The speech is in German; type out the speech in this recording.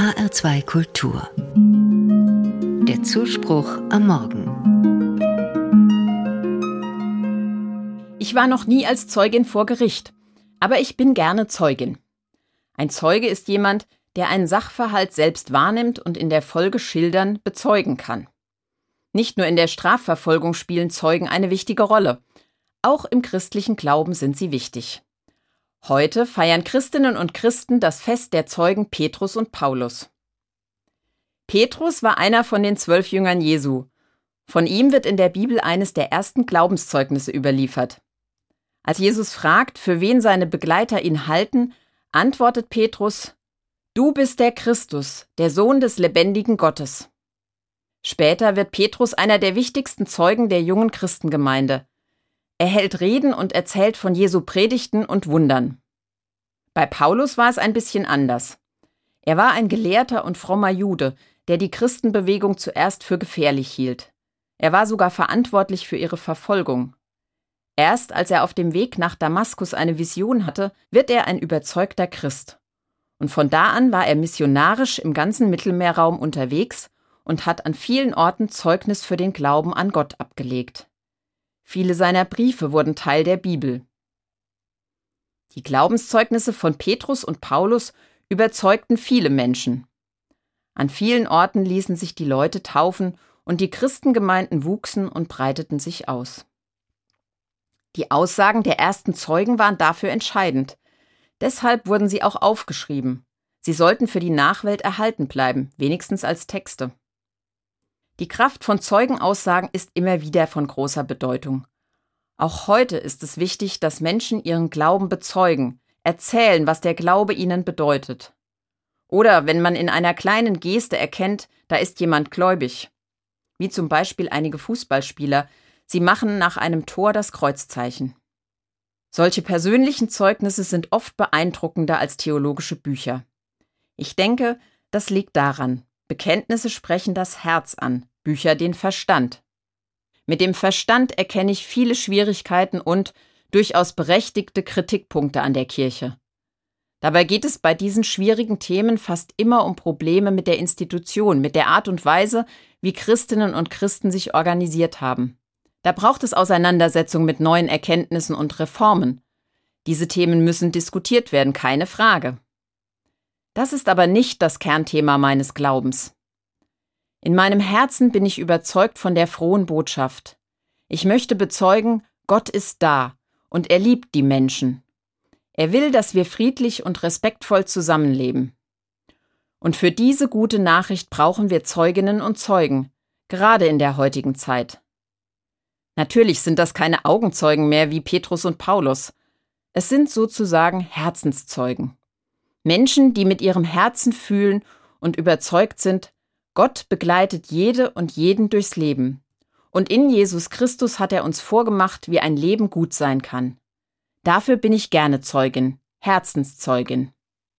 HR2 Kultur. Der Zuspruch am Morgen. Ich war noch nie als Zeugin vor Gericht, aber ich bin gerne Zeugin. Ein Zeuge ist jemand, der einen Sachverhalt selbst wahrnimmt und in der Folge schildern, bezeugen kann. Nicht nur in der Strafverfolgung spielen Zeugen eine wichtige Rolle. Auch im christlichen Glauben sind sie wichtig. Heute feiern Christinnen und Christen das Fest der Zeugen Petrus und Paulus. Petrus war einer von den zwölf Jüngern Jesu. Von ihm wird in der Bibel eines der ersten Glaubenszeugnisse überliefert. Als Jesus fragt, für wen seine Begleiter ihn halten, antwortet Petrus, Du bist der Christus, der Sohn des lebendigen Gottes. Später wird Petrus einer der wichtigsten Zeugen der jungen Christengemeinde. Er hält Reden und erzählt von Jesu Predigten und Wundern. Bei Paulus war es ein bisschen anders. Er war ein gelehrter und frommer Jude, der die Christenbewegung zuerst für gefährlich hielt. Er war sogar verantwortlich für ihre Verfolgung. Erst als er auf dem Weg nach Damaskus eine Vision hatte, wird er ein überzeugter Christ. Und von da an war er missionarisch im ganzen Mittelmeerraum unterwegs und hat an vielen Orten Zeugnis für den Glauben an Gott abgelegt. Viele seiner Briefe wurden Teil der Bibel. Die Glaubenszeugnisse von Petrus und Paulus überzeugten viele Menschen. An vielen Orten ließen sich die Leute taufen und die Christengemeinden wuchsen und breiteten sich aus. Die Aussagen der ersten Zeugen waren dafür entscheidend. Deshalb wurden sie auch aufgeschrieben. Sie sollten für die Nachwelt erhalten bleiben, wenigstens als Texte. Die Kraft von Zeugenaussagen ist immer wieder von großer Bedeutung. Auch heute ist es wichtig, dass Menschen ihren Glauben bezeugen, erzählen, was der Glaube ihnen bedeutet. Oder wenn man in einer kleinen Geste erkennt, da ist jemand gläubig. Wie zum Beispiel einige Fußballspieler, sie machen nach einem Tor das Kreuzzeichen. Solche persönlichen Zeugnisse sind oft beeindruckender als theologische Bücher. Ich denke, das liegt daran, Bekenntnisse sprechen das Herz an, Bücher den Verstand. Mit dem Verstand erkenne ich viele Schwierigkeiten und durchaus berechtigte Kritikpunkte an der Kirche. Dabei geht es bei diesen schwierigen Themen fast immer um Probleme mit der Institution, mit der Art und Weise, wie Christinnen und Christen sich organisiert haben. Da braucht es Auseinandersetzung mit neuen Erkenntnissen und Reformen. Diese Themen müssen diskutiert werden, keine Frage. Das ist aber nicht das Kernthema meines Glaubens. In meinem Herzen bin ich überzeugt von der frohen Botschaft. Ich möchte bezeugen, Gott ist da und er liebt die Menschen. Er will, dass wir friedlich und respektvoll zusammenleben. Und für diese gute Nachricht brauchen wir Zeuginnen und Zeugen, gerade in der heutigen Zeit. Natürlich sind das keine Augenzeugen mehr wie Petrus und Paulus. Es sind sozusagen Herzenszeugen. Menschen, die mit ihrem Herzen fühlen und überzeugt sind, Gott begleitet jede und jeden durchs Leben. Und in Jesus Christus hat er uns vorgemacht, wie ein Leben gut sein kann. Dafür bin ich gerne Zeugin, Herzenszeugin.